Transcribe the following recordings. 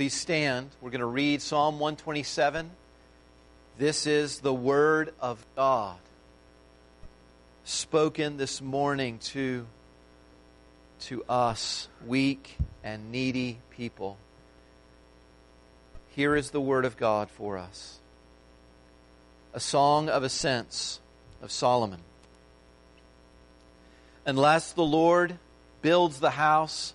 Please stand. We're going to read Psalm 127. This is the Word of God spoken this morning to, to us, weak and needy people. Here is the Word of God for us a song of ascents of Solomon. Unless the Lord builds the house,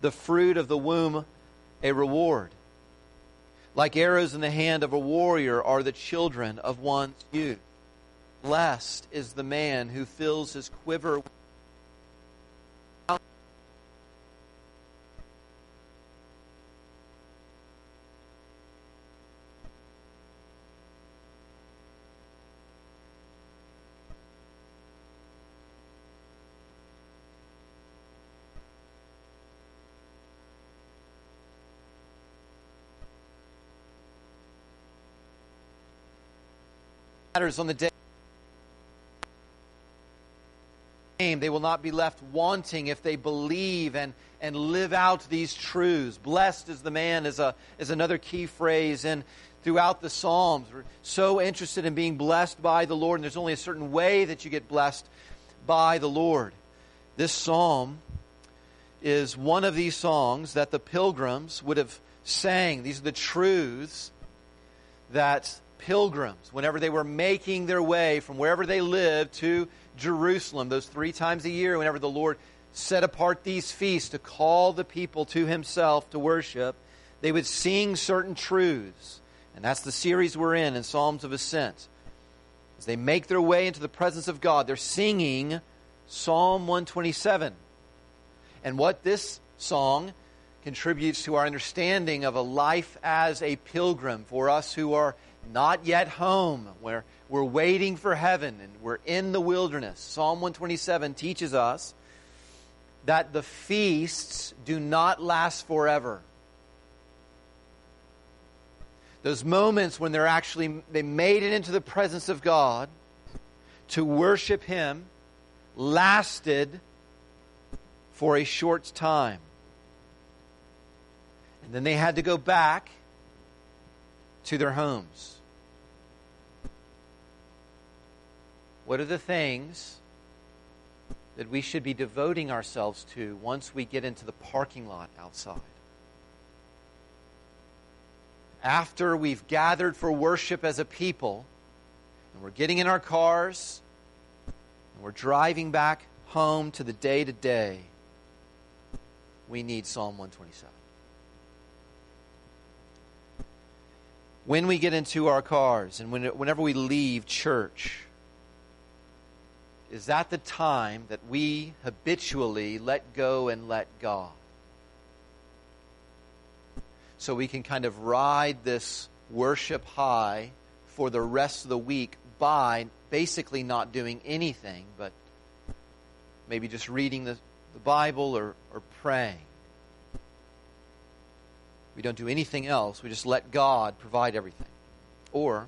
the fruit of the womb a reward. Like arrows in the hand of a warrior are the children of one's youth. Blessed is the man who fills his quiver matters on the day they will not be left wanting if they believe and, and live out these truths. Blessed is the man is, a, is another key phrase in throughout the Psalms. We're so interested in being blessed by the Lord, and there's only a certain way that you get blessed by the Lord. This psalm is one of these songs that the pilgrims would have sang. These are the truths that pilgrims, whenever they were making their way from wherever they lived to Jerusalem, those three times a year, whenever the Lord set apart these feasts to call the people to Himself to worship, they would sing certain truths. And that's the series we're in in Psalms of Ascent. As they make their way into the presence of God, they're singing Psalm 127. And what this song contributes to our understanding of a life as a pilgrim for us who are not yet home, where we're waiting for heaven and we're in the wilderness. Psalm 127 teaches us that the feasts do not last forever. Those moments when they're actually they made it into the presence of God to worship him lasted for a short time. And then they had to go back to their homes. What are the things that we should be devoting ourselves to once we get into the parking lot outside? After we've gathered for worship as a people, and we're getting in our cars, and we're driving back home to the day to day, we need Psalm 127. When we get into our cars and when, whenever we leave church, is that the time that we habitually let go and let God? So we can kind of ride this worship high for the rest of the week by basically not doing anything but maybe just reading the, the Bible or, or praying. We don't do anything else. We just let God provide everything. Or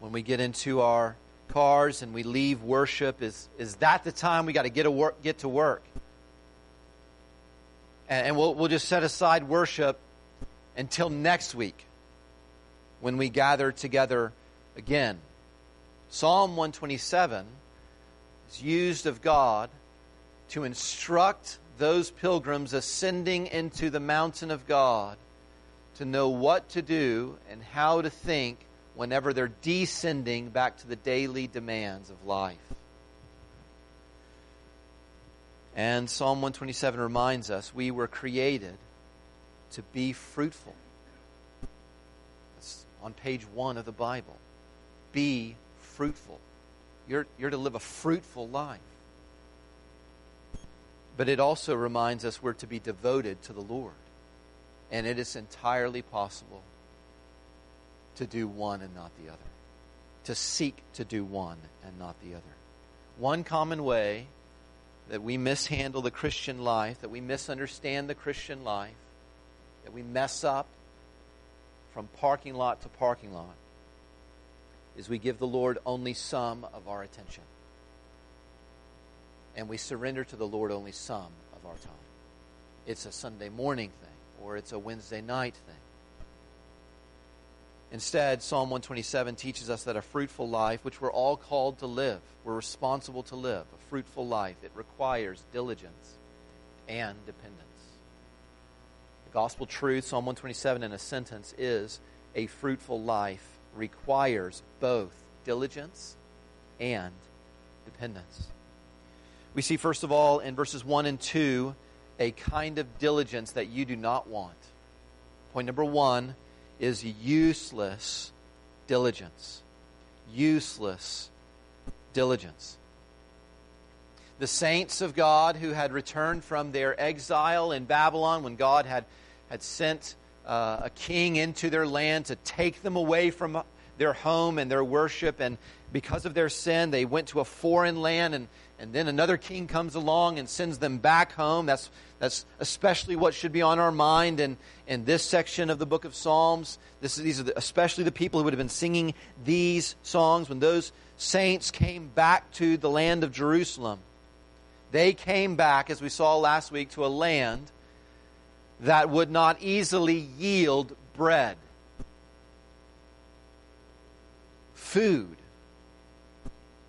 when we get into our cars and we leave worship, is, is that the time we got to get, work, get to work? And, and we'll, we'll just set aside worship until next week when we gather together again. Psalm 127 is used of God to instruct those pilgrims ascending into the mountain of God to know what to do and how to think whenever they're descending back to the daily demands of life. And Psalm 127 reminds us we were created to be fruitful. That's on page one of the Bible. Be fruitful. You're, you're to live a fruitful life. But it also reminds us we're to be devoted to the Lord. And it is entirely possible to do one and not the other, to seek to do one and not the other. One common way that we mishandle the Christian life, that we misunderstand the Christian life, that we mess up from parking lot to parking lot, is we give the Lord only some of our attention. And we surrender to the Lord only some of our time. It's a Sunday morning thing, or it's a Wednesday night thing. Instead, Psalm 127 teaches us that a fruitful life, which we're all called to live, we're responsible to live, a fruitful life, it requires diligence and dependence. The gospel truth, Psalm 127 in a sentence, is a fruitful life requires both diligence and dependence. We see, first of all, in verses 1 and 2, a kind of diligence that you do not want. Point number one is useless diligence. Useless diligence. The saints of God who had returned from their exile in Babylon when God had, had sent uh, a king into their land to take them away from their home and their worship. And because of their sin, they went to a foreign land and, and then another king comes along and sends them back home. That's, that's especially what should be on our mind in, in this section of the book of Psalms. This, these are the, especially the people who would have been singing these songs when those saints came back to the land of Jerusalem. They came back, as we saw last week, to a land that would not easily yield bread, food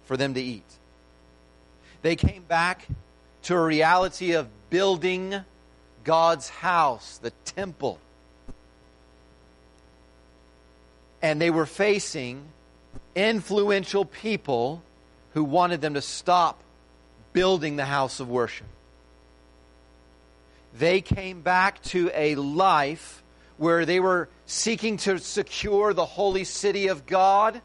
for them to eat. They came back to a reality of building God's house, the temple. And they were facing influential people who wanted them to stop building the house of worship. They came back to a life where they were seeking to secure the holy city of God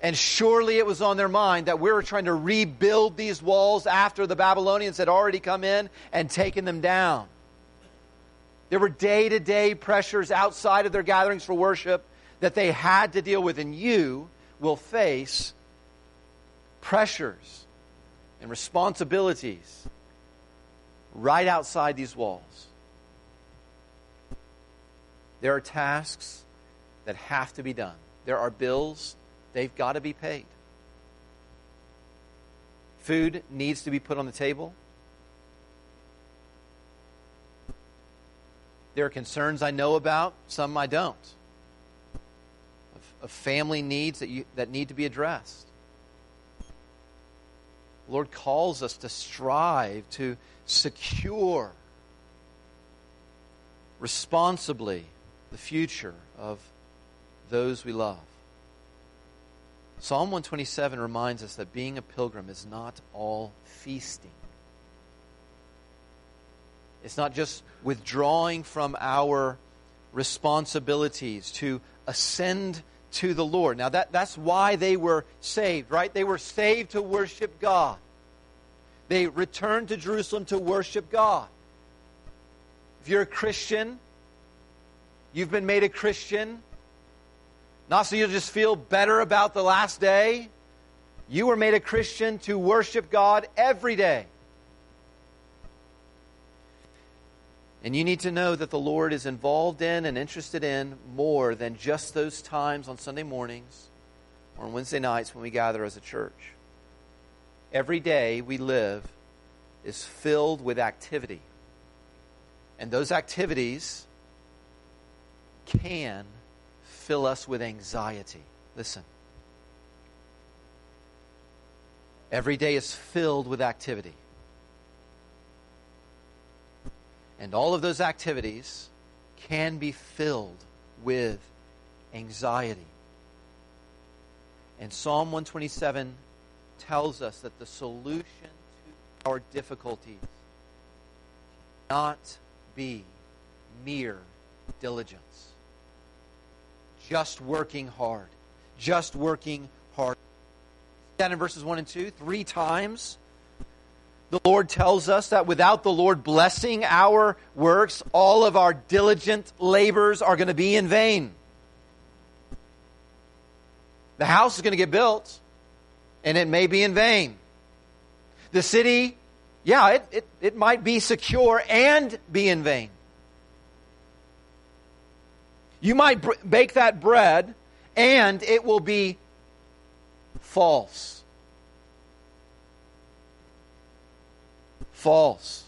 and surely it was on their mind that we were trying to rebuild these walls after the Babylonians had already come in and taken them down. There were day to day pressures outside of their gatherings for worship that they had to deal with, and you will face pressures and responsibilities right outside these walls. There are tasks that have to be done, there are bills They've got to be paid. Food needs to be put on the table. There are concerns I know about, some I don't, of, of family needs that, you, that need to be addressed. The Lord calls us to strive to secure responsibly the future of those we love. Psalm 127 reminds us that being a pilgrim is not all feasting. It's not just withdrawing from our responsibilities to ascend to the Lord. Now, that, that's why they were saved, right? They were saved to worship God. They returned to Jerusalem to worship God. If you're a Christian, you've been made a Christian, not so you'll just feel better about the last day. You were made a Christian to worship God every day. And you need to know that the Lord is involved in and interested in more than just those times on Sunday mornings or on Wednesday nights when we gather as a church. Every day we live is filled with activity. And those activities can fill us with anxiety. Listen. Every day is filled with activity. And all of those activities can be filled with anxiety. And Psalm 127 tells us that the solution to our difficulties cannot be mere diligence just working hard. Just working hard. That in verses 1 and 2, three times. the Lord tells us that without the Lord blessing our works, all of our diligent labors are going to be in vain. The house is going to get built, and it may be in vain. The city, yeah, it, it, it might be secure and be in vain. You might br- bake that bread, and it will be false. false.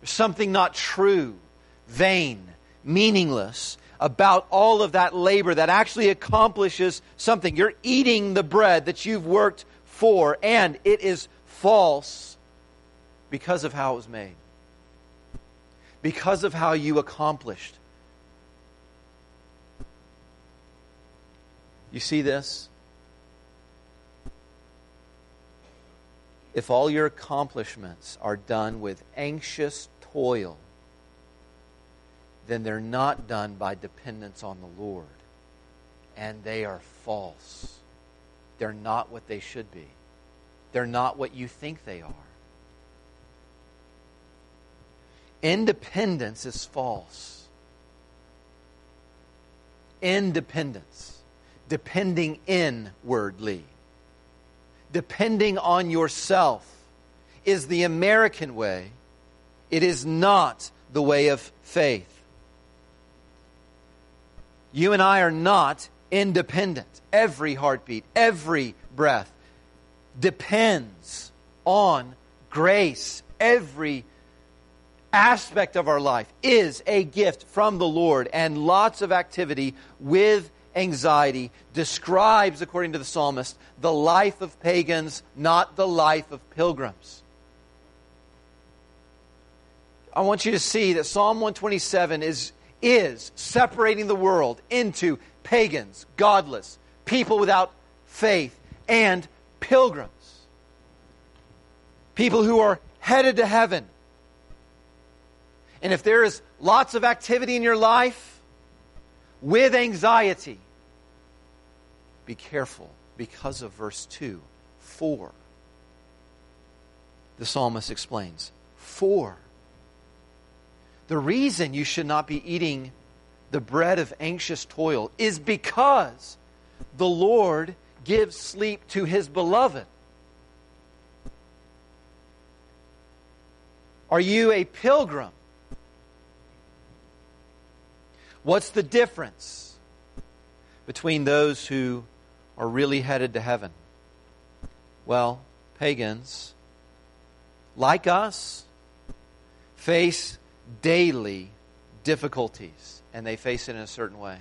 There's something not true, vain, meaningless about all of that labor that actually accomplishes something. You're eating the bread that you've worked for, and it is false because of how it was made, because of how you accomplished. You see this? if all your accomplishments are done with anxious toil, then they're not done by dependence on the Lord. And they are false. They're not what they should be. They're not what you think they are. Independence is false. Independence, depending inwardly depending on yourself is the American way. It is not the way of faith. You and I are not independent. Every heartbeat, every breath depends on grace. Every aspect of our life is a gift from the Lord, and lots of activity with anxiety describes, according to the psalmist, the life of pagans, not the life of pilgrims. I want you to see that Psalm 127 is, is separating the world into pagans, godless, people without faith, and pilgrims. People who are headed to heaven. And if there is lots of activity in your life with anxiety, be careful because of verse 2. For. The psalmist explains. For. The reason you should not be eating the bread of anxious toil is because the Lord gives sleep to his beloved. Are you a pilgrim? What's the difference between those who are really headed to heaven? Well, pagans, like us, face daily difficulties, and they face it in a certain way.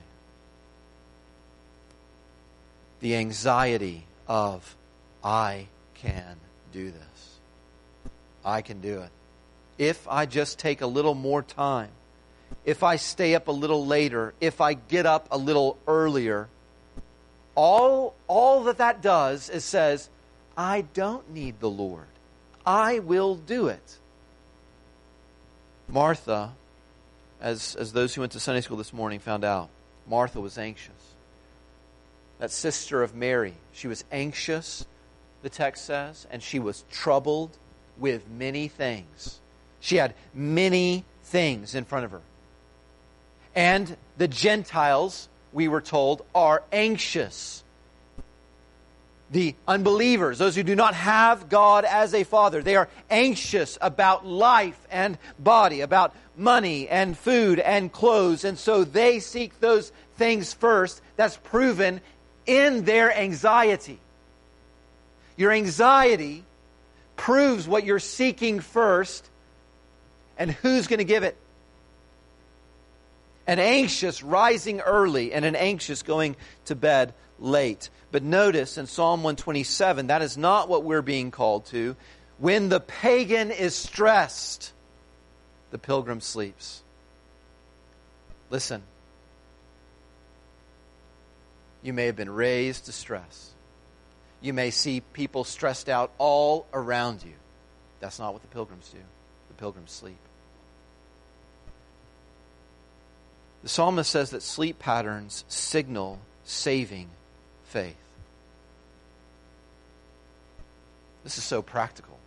The anxiety of, I can do this. I can do it. If I just take a little more time, if I stay up a little later, if I get up a little earlier, all, all that that does is says, I don't need the Lord. I will do it. Martha, as, as those who went to Sunday school this morning found out, Martha was anxious. That sister of Mary, she was anxious, the text says, and she was troubled with many things. She had many things in front of her. And the Gentiles we were told, are anxious. The unbelievers, those who do not have God as a father, they are anxious about life and body, about money and food and clothes, and so they seek those things first. That's proven in their anxiety. Your anxiety proves what you're seeking first and who's going to give it an anxious rising early and an anxious going to bed late. But notice in Psalm 127, that is not what we're being called to. When the pagan is stressed, the pilgrim sleeps. Listen, you may have been raised to stress. You may see people stressed out all around you. That's not what the pilgrims do. The pilgrims sleep. The psalmist says that sleep patterns signal saving faith. This is so practical.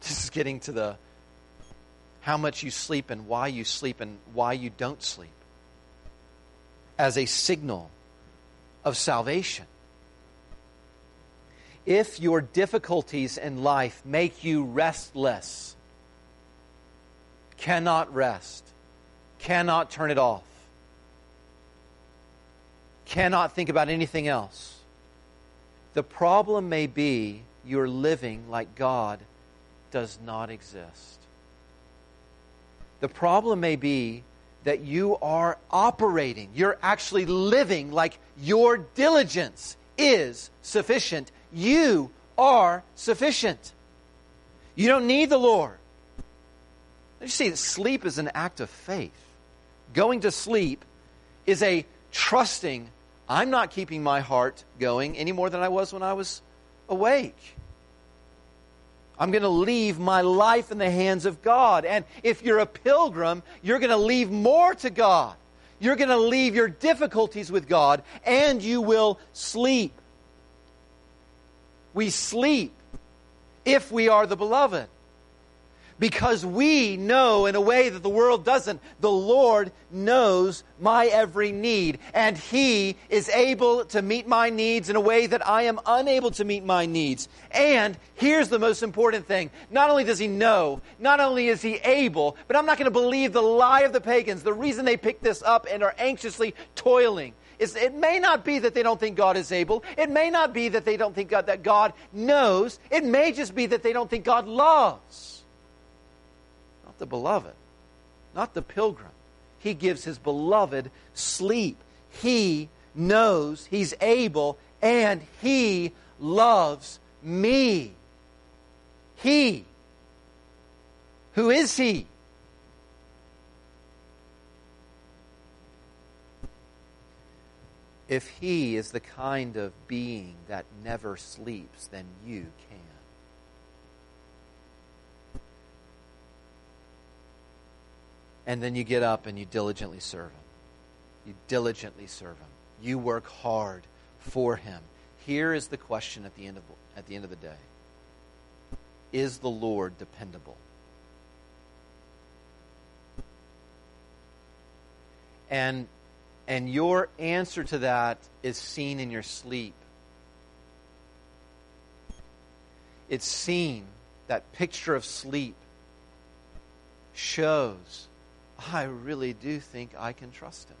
This is getting to the how much you sleep and why you sleep and why you don't sleep as a signal of salvation. If your difficulties in life make you restless, cannot rest, cannot turn it off, cannot think about anything else, the problem may be you're living like God does not exist. The problem may be that you are operating, you're actually living like your diligence is sufficient. You are sufficient. You don't need the Lord. You see sleep is an act of faith. Going to sleep is a trusting, I'm not keeping my heart going any more than I was when I was awake. I'm going to leave my life in the hands of God. And if you're a pilgrim, you're going to leave more to God. You're going to leave your difficulties with God, and you will sleep. We sleep if we are the beloved because we know in a way that the world doesn't. The Lord knows my every need, and He is able to meet my needs in a way that I am unable to meet my needs. And here's the most important thing not only does He know, not only is He able, but I'm not going to believe the lie of the pagans. The reason they pick this up and are anxiously toiling it may not be that they don't think God is able. It may not be that they don't think God, that God knows. It may just be that they don't think God loves the beloved, not the pilgrim. He gives his beloved sleep. He knows he's able and he loves me. He. Who is he? If he is the kind of being that never sleeps, then you can. And then you get up and you diligently serve Him. You diligently serve Him. You work hard for Him. Here is the question at the end of, at the, end of the day Is the Lord dependable? And, and your answer to that is seen in your sleep. It's seen, that picture of sleep shows I really do think I can trust him.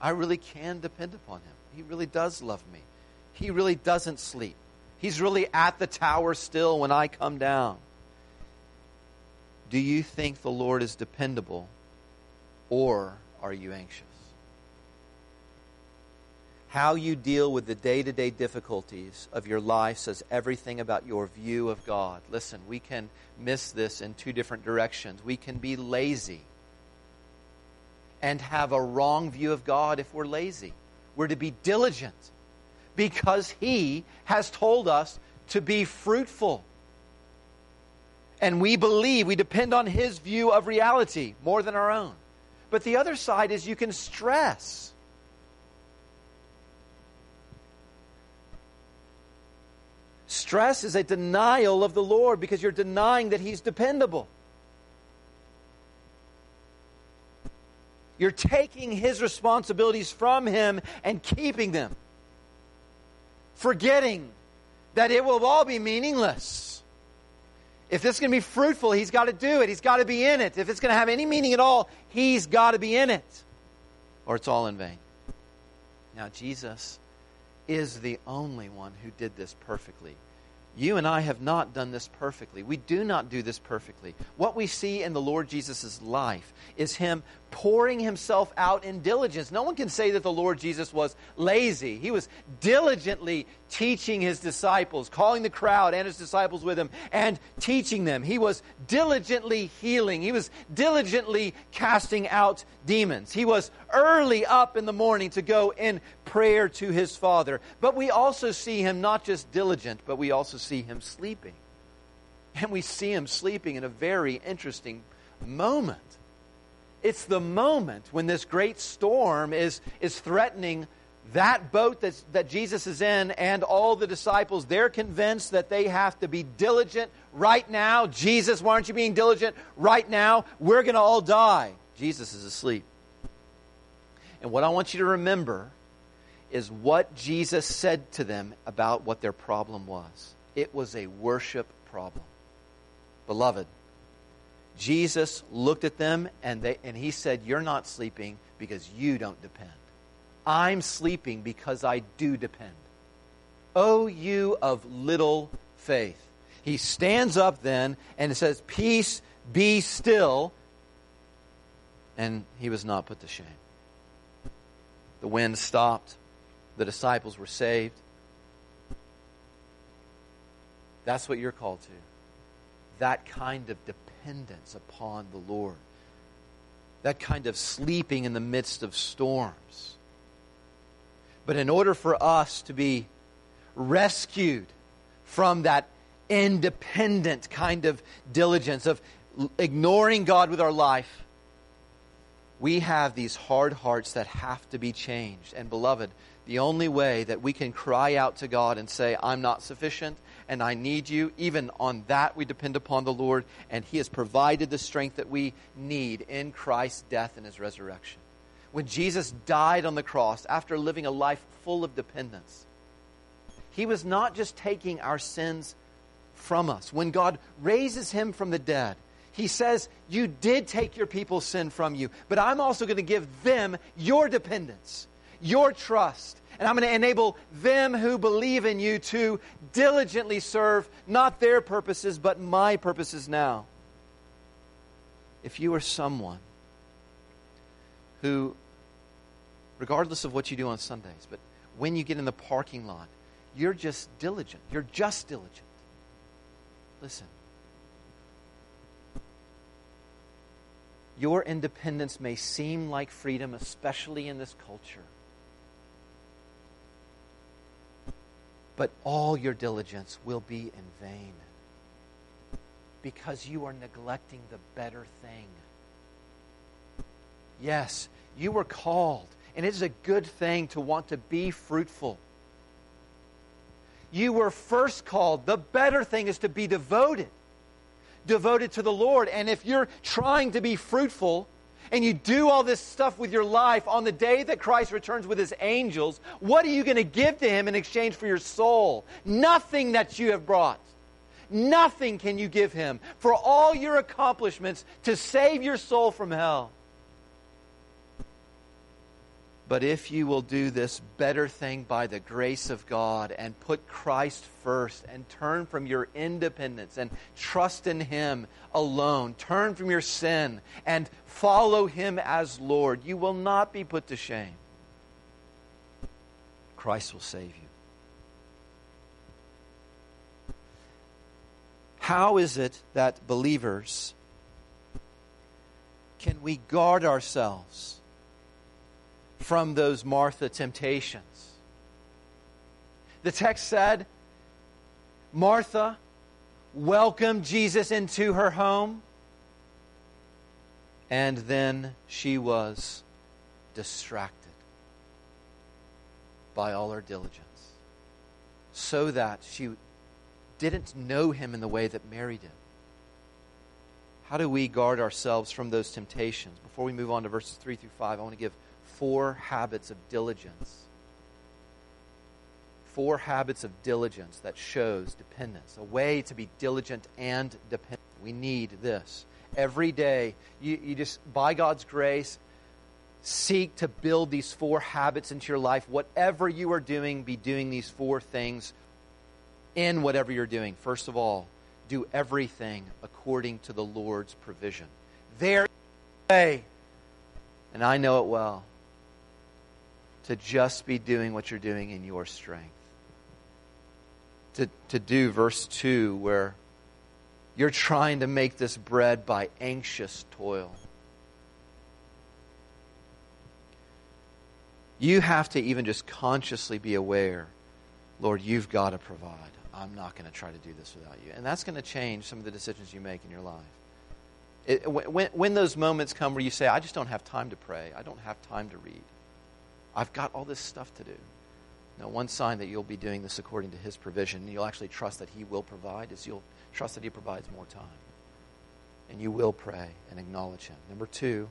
I really can depend upon him. He really does love me. He really doesn't sleep. He's really at the tower still when I come down. Do you think the Lord is dependable or are you anxious? How you deal with the day to day difficulties of your life says everything about your view of God. Listen, we can miss this in two different directions. We can be lazy and have a wrong view of God if we're lazy. We're to be diligent because He has told us to be fruitful. And we believe, we depend on His view of reality more than our own. But the other side is you can stress. Stress is a denial of the Lord because you're denying that He's dependable. You're taking his responsibilities from him and keeping them, forgetting that it will all be meaningless. If this is going to be fruitful, he's got to do it. He's got to be in it. If it's going to have any meaning at all, he's got to be in it, or it's all in vain. Now, Jesus is the only one who did this perfectly. You and I have not done this perfectly. We do not do this perfectly. What we see in the Lord Jesus' life is Him pouring Himself out in diligence. No one can say that the Lord Jesus was lazy. He was diligently teaching His disciples, calling the crowd and His disciples with Him, and teaching them. He was diligently healing. He was diligently casting out demons. He was early up in the morning to go in prayer to His Father. But we also see Him not just diligent, but we also see him sleeping. And we see him sleeping in a very interesting moment. It's the moment when this great storm is, is threatening that boat that's, that Jesus is in and all the disciples, they're convinced that they have to be diligent right now. Jesus, why aren't you being diligent right now? We're going to all die. Jesus is asleep. And what I want you to remember is what Jesus said to them about what their problem was. It was a worship problem. Beloved, Jesus looked at them and, they, and he said, You're not sleeping because you don't depend. I'm sleeping because I do depend. O you of little faith. He stands up then and says, Peace, be still. And he was not put to shame. The wind stopped. The disciples were saved. That's what you're called to. That kind of dependence upon the Lord. That kind of sleeping in the midst of storms. But in order for us to be rescued from that independent kind of diligence, of ignoring God with our life, we have these hard hearts that have to be changed. And beloved, the only way that we can cry out to God and say, I'm not sufficient and I need you, even on that we depend upon the Lord, and He has provided the strength that we need in Christ's death and His resurrection. When Jesus died on the cross after living a life full of dependence, He was not just taking our sins from us. When God raises Him from the dead, he says, You did take your people's sin from you, but I'm also going to give them your dependence, your trust, and I'm going to enable them who believe in you to diligently serve not their purposes, but my purposes now. If you are someone who, regardless of what you do on Sundays, but when you get in the parking lot, you're just diligent. You're just diligent. Listen. Your independence may seem like freedom, especially in this culture. But all your diligence will be in vain because you are neglecting the better thing. Yes, you were called, and it is a good thing to want to be fruitful. You were first called. The better thing is to be devoted, devoted to the Lord. And if you're trying to be fruitful, and you do all this stuff with your life on the day that Christ returns with his angels, what are you going to give to him in exchange for your soul? Nothing that you have brought. Nothing can you give him for all your accomplishments to save your soul from hell. But if you will do this better thing by the grace of God and put Christ first and turn from your independence and trust in Him alone, turn from your sin and follow Him as Lord, you will not be put to shame. Christ will save you. How is it that believers can we guard ourselves? From those Martha temptations. The text said, Martha welcomed Jesus into her home, and then she was distracted by all her diligence, so that she didn't know him in the way that Mary did. How do we guard ourselves from those temptations? Before we move on to verses 3 through 5, I want to give four habits of diligence. Four habits of diligence that shows dependence. A way to be diligent and dependent. We need this. Every day, you, you just, by God's grace, seek to build these four habits into your life. Whatever you are doing, be doing these four things in whatever you're doing. First of all, do everything according to the Lord's provision. There way, and I know it well to just be doing what you're doing in your strength. To, to do verse 2, where you're trying to make this bread by anxious toil. You have to even just consciously be aware Lord, you've got to provide. I'm not going to try to do this without you. And that's going to change some of the decisions you make in your life. It, when, when those moments come where you say, I just don't have time to pray, I don't have time to read, I've got all this stuff to do. Now, one sign that you'll be doing this according to His provision, you'll actually trust that He will provide, is you'll trust that He provides more time. And you will pray and acknowledge Him. Number two,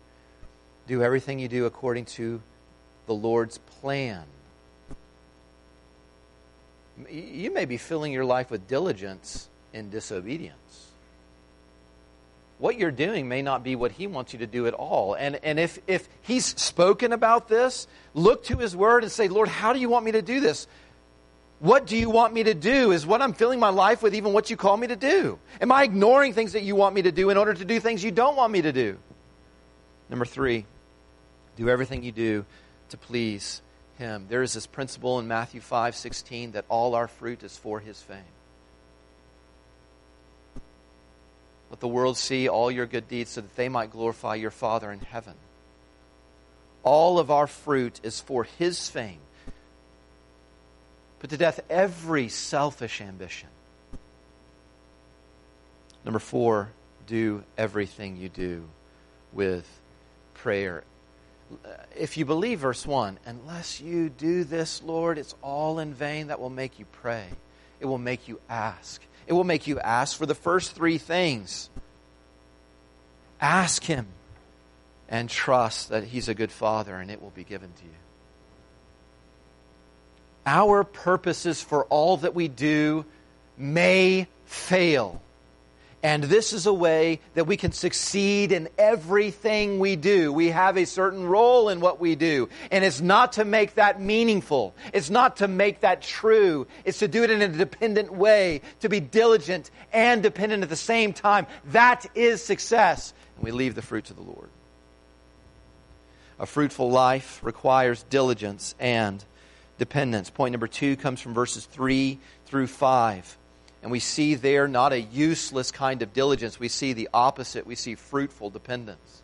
do everything you do according to the Lord's plan. You may be filling your life with diligence in disobedience what you're doing may not be what he wants you to do at all. And, and if, if he's spoken about this, look to his word and say, Lord, how do you want me to do this? What do you want me to do? Is what I'm filling my life with even what you call me to do? Am I ignoring things that you want me to do in order to do things you don't want me to do? Number three, do everything you do to please him. There is this principle in Matthew 5 16 that all our fruit is for his fame. Let the world see all your good deeds so that they might glorify your Father in heaven. All of our fruit is for His fame. Put to death every selfish ambition. Number four, do everything you do with prayer. If you believe verse 1, unless you do this, Lord, it's all in vain, that will make you pray. It will make you ask. It will make you ask for the first three things. Ask Him and trust that He's a good Father and it will be given to you. Our purposes for all that we do may fail. And this is a way that we can succeed in everything we do. We have a certain role in what we do. And it's not to make that meaningful. It's not to make that true. It's to do it in a dependent way, to be diligent and dependent at the same time. That is success. And we leave the fruit to the Lord. A fruitful life requires diligence and dependence. Point number two comes from verses 3 through 5. And we see there not a useless kind of diligence. We see the opposite. We see fruitful dependence.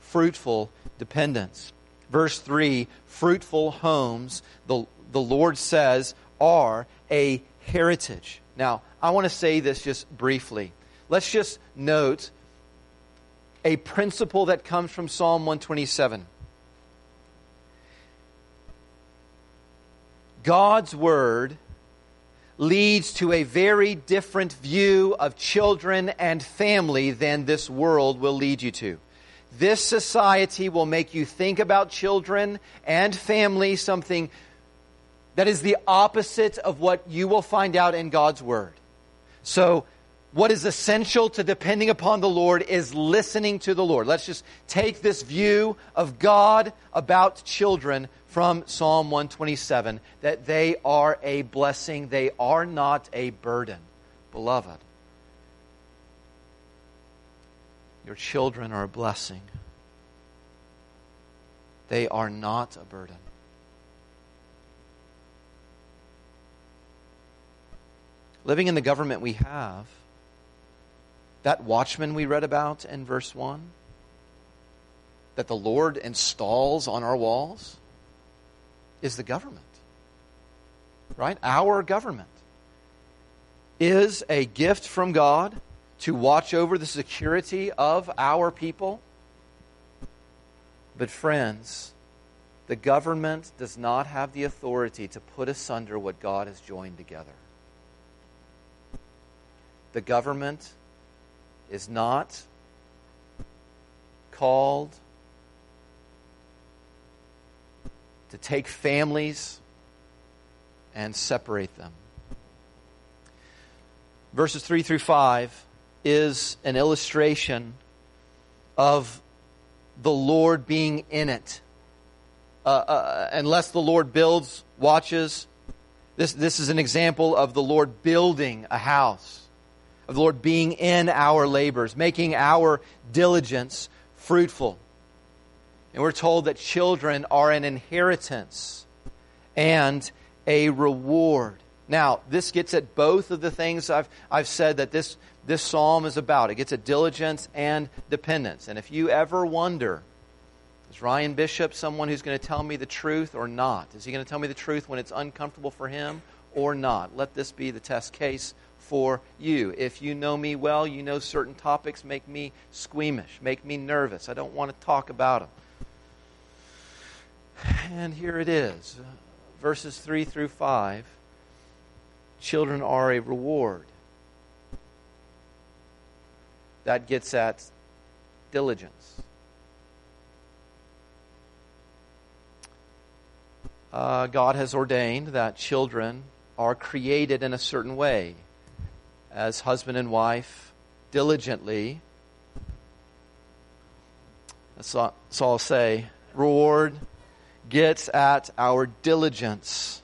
Fruitful dependence. Verse 3 fruitful homes, the, the Lord says, are a heritage. Now, I want to say this just briefly. Let's just note a principle that comes from Psalm 127. God's word leads to a very different view of children and family than this world will lead you to. This society will make you think about children and family something that is the opposite of what you will find out in God's Word. So, what is essential to depending upon the Lord is listening to the Lord. Let's just take this view of God about children from Psalm 127 that they are a blessing, they are not a burden. Beloved, your children are a blessing, they are not a burden. Living in the government we have, that watchman we read about in verse 1, that the Lord installs on our walls, is the government. Right? Our government is a gift from God to watch over the security of our people. But, friends, the government does not have the authority to put asunder what God has joined together. The government is not called to take families and separate them. Verses 3 through 5 is an illustration of the Lord being in it. Uh, uh, unless the Lord builds, watches, this, this is an example of the Lord building a house, of the Lord being in our labors, making our diligence fruitful. And we're told that children are an inheritance and a reward. Now, this gets at both of the things I've, I've said that this, this psalm is about. It gets at diligence and dependence. And if you ever wonder, is Ryan Bishop someone who's going to tell me the truth or not? Is he going to tell me the truth when it's uncomfortable for him or not? Let this be the test case for you. If you know me well, you know certain topics make me squeamish, make me nervous. I don't want to talk about them. And here it is verses 3 through 5. Children are a reward. That gets at diligence. Uh, God has ordained that children are created in a certain way as husband and wife diligently. That's I'll say. Reward gets at our diligence.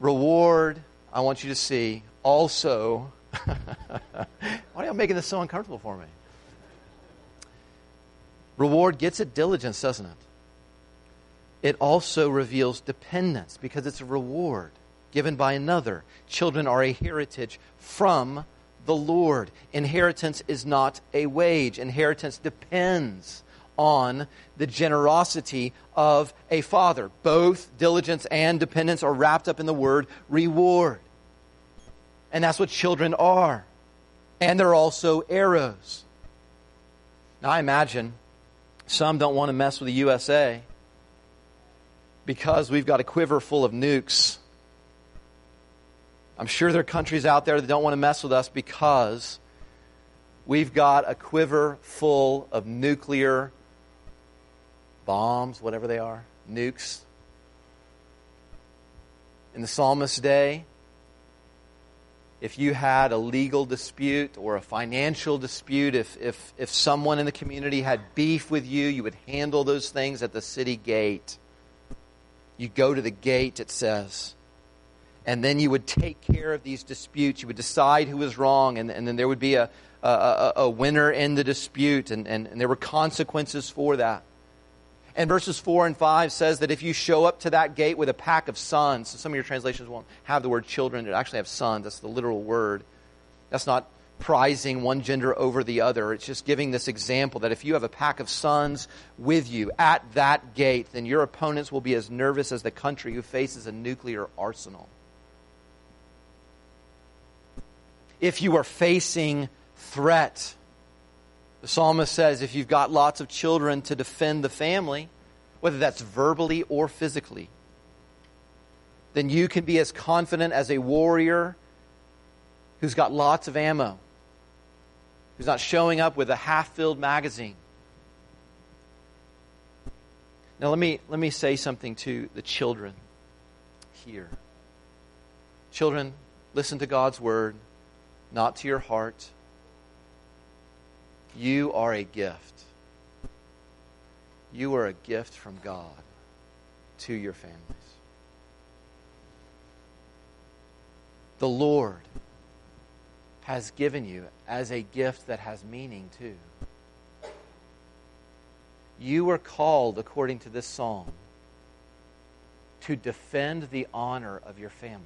Reward, I want you to see, also. Why are you making this so uncomfortable for me? Reward gets at diligence, doesn't it? It also reveals dependence because it's a reward given by another. Children are a heritage from the Lord. Inheritance is not a wage, inheritance depends on the generosity of a father. Both diligence and dependence are wrapped up in the word reward. And that's what children are. And they're also arrows. Now, I imagine some don't want to mess with the USA because we've got a quiver full of nukes. I'm sure there are countries out there that don't want to mess with us because we've got a quiver full of nuclear bombs, whatever they are, nukes. In the psalmist's day, if you had a legal dispute or a financial dispute, if, if, if someone in the community had beef with you, you would handle those things at the city gate. You go to the gate, it says. And then you would take care of these disputes. You would decide who was wrong, and, and then there would be a, a, a winner in the dispute, and, and, and there were consequences for that. And verses 4 and 5 says that if you show up to that gate with a pack of sons, so some of your translations won't have the word children, it actually have sons. That's the literal word. That's not prizing one gender over the other. It's just giving this example that if you have a pack of sons with you at that gate, then your opponents will be as nervous as the country who faces a nuclear arsenal. If you are facing threat, the psalmist says if you've got lots of children to defend the family, whether that's verbally or physically, then you can be as confident as a warrior who's got lots of ammo, who's not showing up with a half filled magazine. Now, let me, let me say something to the children here. Children, listen to God's word, not to your heart you are a gift. You are a gift from God to your families. The Lord has given you as a gift that has meaning too. You are called, according to this psalm, to defend the honor of your family.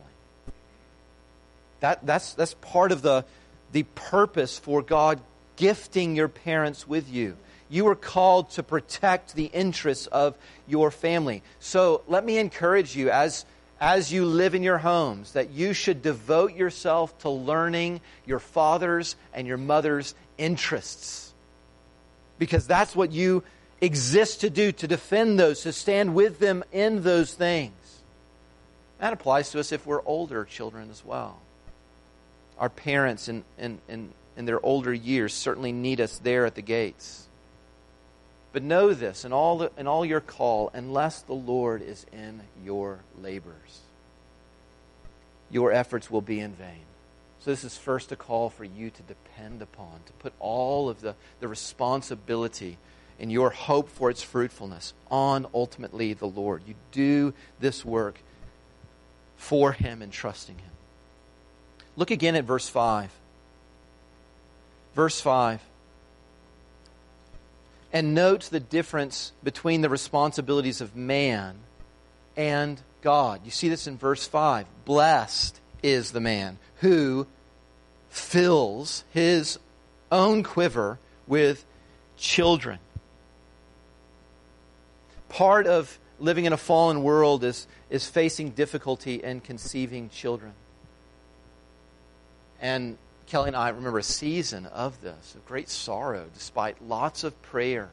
That, that's, that's part of the, the purpose for God gifting your parents with you. You are called to protect the interests of your family. So let me encourage you as, as you live in your homes that you should devote yourself to learning your father's and your mother's interests. Because that's what you exist to do, to defend those, to stand with them in those things. That applies to us if we're older children as well. Our parents and, and, and in their older years certainly need us there at the gates. But know this in all, the, in all your call, unless the Lord is in your labors, your efforts will be in vain. So, this is first a call for you to depend upon, to put all of the, the responsibility and your hope for its fruitfulness on ultimately the Lord. You do this work for Him and trusting Him. Look again at verse 5. Verse 5. And note the difference between the responsibilities of man and God. You see this in verse 5. Blessed is the man who fills his own quiver with children. Part of living in a fallen world is, is facing difficulty in conceiving children. And Kelly and I remember a season of this, of great sorrow, despite lots of prayer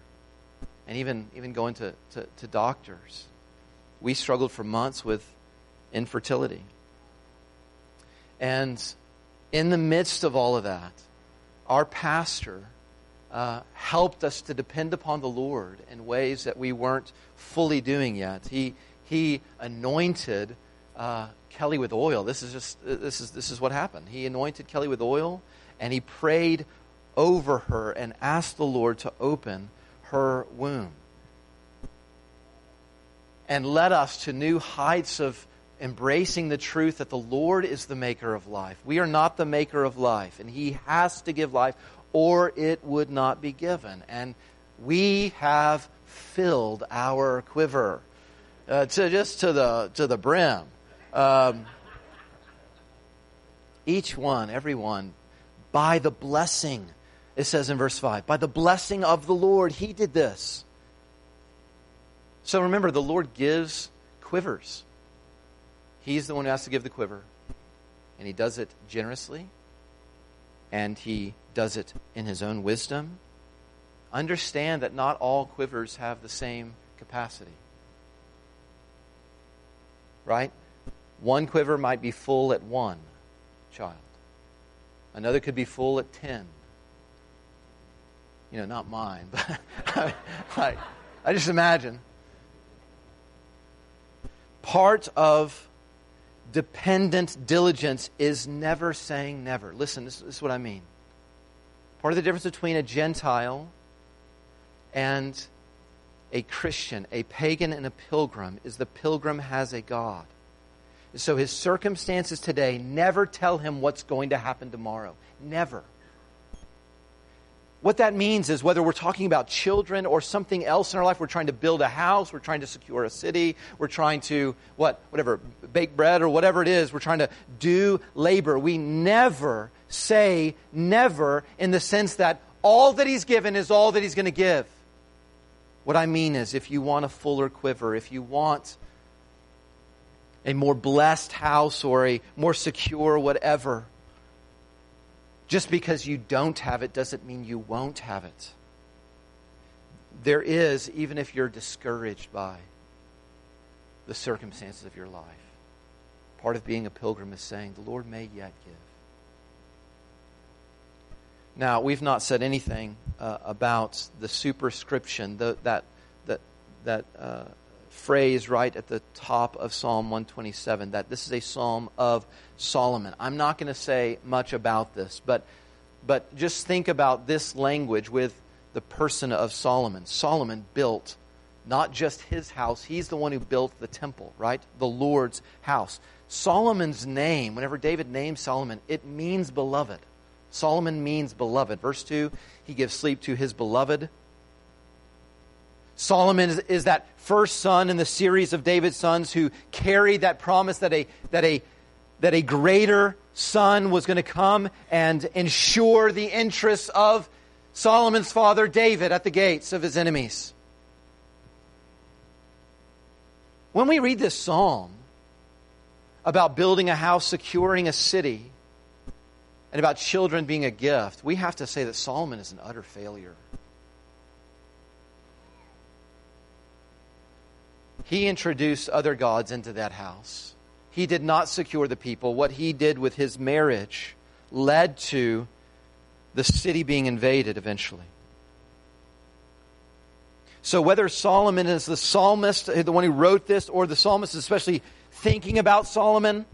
and even, even going to, to, to doctors. we struggled for months with infertility. And in the midst of all of that, our pastor uh, helped us to depend upon the Lord in ways that we weren't fully doing yet. He, he anointed uh, Kelly with oil. This is just this is this is what happened. He anointed Kelly with oil, and he prayed over her and asked the Lord to open her womb and led us to new heights of embracing the truth that the Lord is the maker of life. We are not the maker of life, and He has to give life, or it would not be given. And we have filled our quiver uh, to just to the to the brim. Um, each one, every one, by the blessing. It says in verse 5 by the blessing of the Lord, He did this. So remember, the Lord gives quivers. He's the one who has to give the quiver. And he does it generously. And he does it in his own wisdom. Understand that not all quivers have the same capacity. Right? One quiver might be full at one child, another could be full at ten. You know, not mine, but I, I just imagine. Part of dependent diligence is never saying never. Listen, this, this, is what I mean. Part of the difference between a Gentile and a Christian, a pagan and a pilgrim, is the pilgrim has a God. So his circumstances today never tell him what's going to happen tomorrow. Never. What that means is whether we're talking about children or something else in our life, we're trying to build a house, we're trying to secure a city, we're trying to, what, whatever, bake bread or whatever it is, we're trying to do labor. We never say never in the sense that all that He's given is all that He's going to give. What I mean is, if you want a fuller quiver, if you want a more blessed house or a more secure whatever, just because you don't have it doesn't mean you won't have it. There is, even if you're discouraged by the circumstances of your life, part of being a pilgrim is saying, The Lord may yet give. Now, we've not said anything uh, about the superscription, the, that, that, that uh, phrase right at the top of Psalm 127 that this is a psalm of Solomon. I'm not going to say much about this, but, but just think about this language with the person of Solomon. Solomon built not just his house, he's the one who built the temple, right? The Lord's house. Solomon's name, whenever David names Solomon, it means beloved. Solomon means beloved. Verse 2, he gives sleep to his beloved. Solomon is, is, that first son in the series of David's sons who carried that promise that a, that a, that a greater son was going to come and ensure the interests of Solomon's father David at the gates of his enemies. When we read this psalm about building a house, securing a city, and about children being a gift, we have to say that Solomon is an utter failure. He introduced other gods into that house. He did not secure the people. What he did with his marriage led to the city being invaded eventually. So, whether Solomon is the psalmist, the one who wrote this, or the psalmist is especially thinking about Solomon,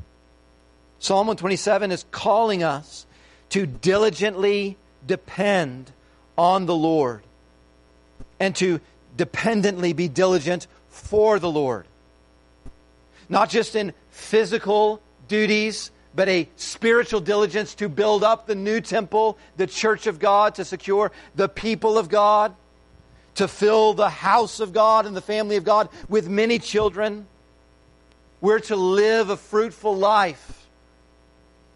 Psalm 127 is calling us to diligently depend on the Lord and to dependently be diligent for the Lord. Not just in physical duties, but a spiritual diligence to build up the new temple, the church of God, to secure the people of God, to fill the house of God and the family of God with many children. We're to live a fruitful life,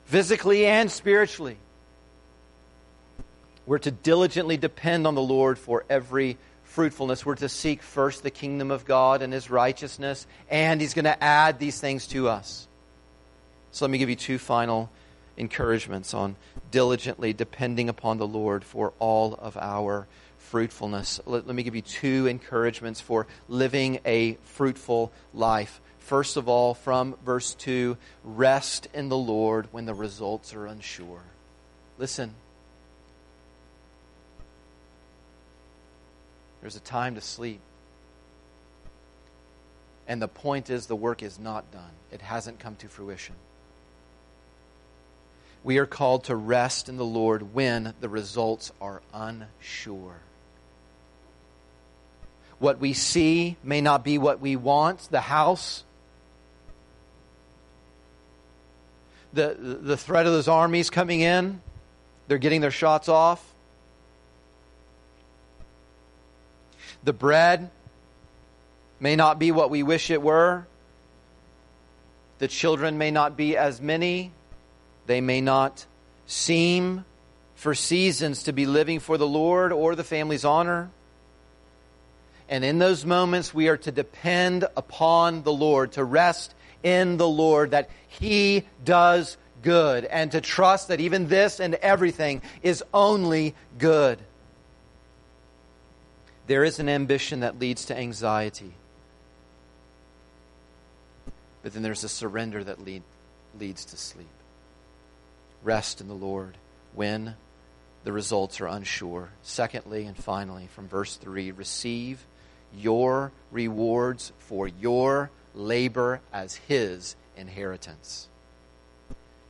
physically and spiritually. We're to diligently depend on the Lord for every fruitfulness, we're to seek first the kingdom of God and his righteousness, and he's going to add these things to us. So let me give you two final encouragements on diligently depending upon the Lord for all of our fruitfulness. Let, let me give you two encouragements for living a fruitful life. First of all, from verse 2, rest in the Lord when the results are unsure. Listen. There's a time to sleep. And the point is, the work is not done, it hasn't come to fruition. We are called to rest in the Lord when the results are unsure. What we see may not be what we want. The house, the, the threat of those armies coming in, they're getting their shots off. The bread may not be what we wish it were. The children may not be as many. They may not seem for seasons to be living for the Lord or the family's honor. And in those moments, we are to depend upon the Lord, to rest in the Lord, that He does good, and to trust that even this and everything is only good. There is an ambition that leads to anxiety. But then there's a surrender that lead, leads to sleep. Rest in the Lord when the results are unsure. Secondly, and finally, from verse 3 receive your rewards for your labor as His inheritance.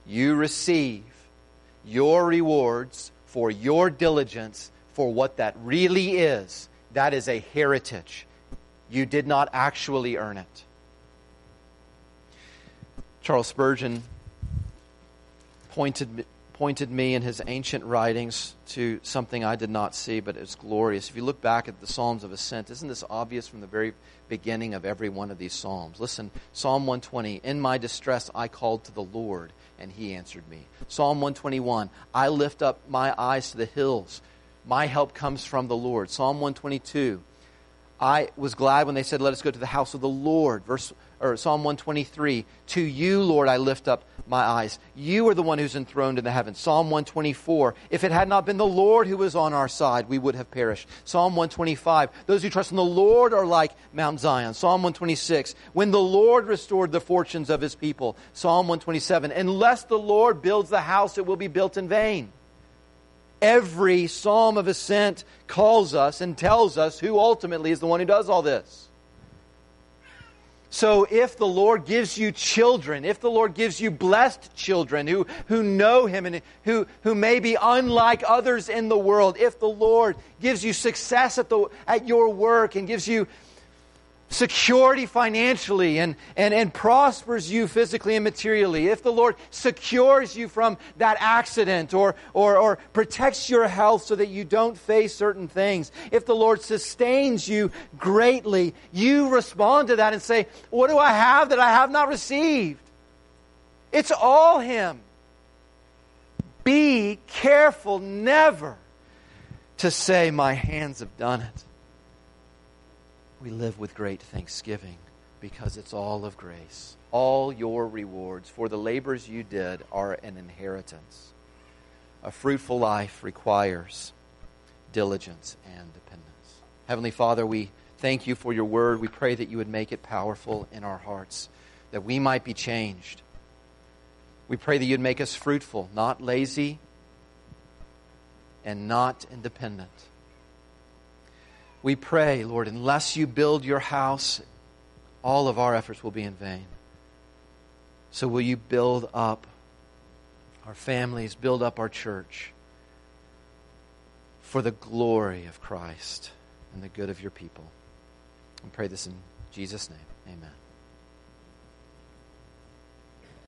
You receive your rewards for your diligence for what that really is. That is a heritage. You did not actually earn it. Charles Spurgeon pointed, pointed me in his ancient writings to something I did not see, but it's glorious. If you look back at the Psalms of Ascent, isn't this obvious from the very beginning of every one of these Psalms? Listen, Psalm 120 In my distress I called to the Lord, and he answered me. Psalm 121 I lift up my eyes to the hills. My help comes from the Lord. Psalm 122 I was glad when they said, Let us go to the house of the Lord. Verse or Psalm 123, to you, Lord, I lift up my eyes. You are the one who's enthroned in the heavens. Psalm 124, if it had not been the Lord who was on our side, we would have perished. Psalm 125, those who trust in the Lord are like Mount Zion. Psalm 126, when the Lord restored the fortunes of his people. Psalm 127, unless the Lord builds the house, it will be built in vain. Every psalm of ascent calls us and tells us who ultimately is the one who does all this. So if the Lord gives you children, if the Lord gives you blessed children who, who know Him and who, who may be unlike others in the world, if the Lord gives you success at, the, at your work and gives you security financially and, and, and prospers you physically and materially, if the Lord secures you from that accident or, or, or protects your health so that you don't face certain things, if the Lord sustains you greatly, you respond to that and say, What do I have that I have not received? It's all Him. Be careful never to say, My hands have done it we live with great thanksgiving because it's all of grace. All your rewards for the labors you did are an inheritance. A fruitful life requires diligence and dependence. Heavenly Father, we thank you for your word. We pray that you would make it powerful in our hearts, that we might be changed. We pray that you'd make us fruitful, not lazy and not independent. We pray, Lord, unless you build your house, all of our efforts will be in vain. So will you build up our families, build up our church for the glory of Christ and the good of your people. We pray this in Jesus' name. Amen.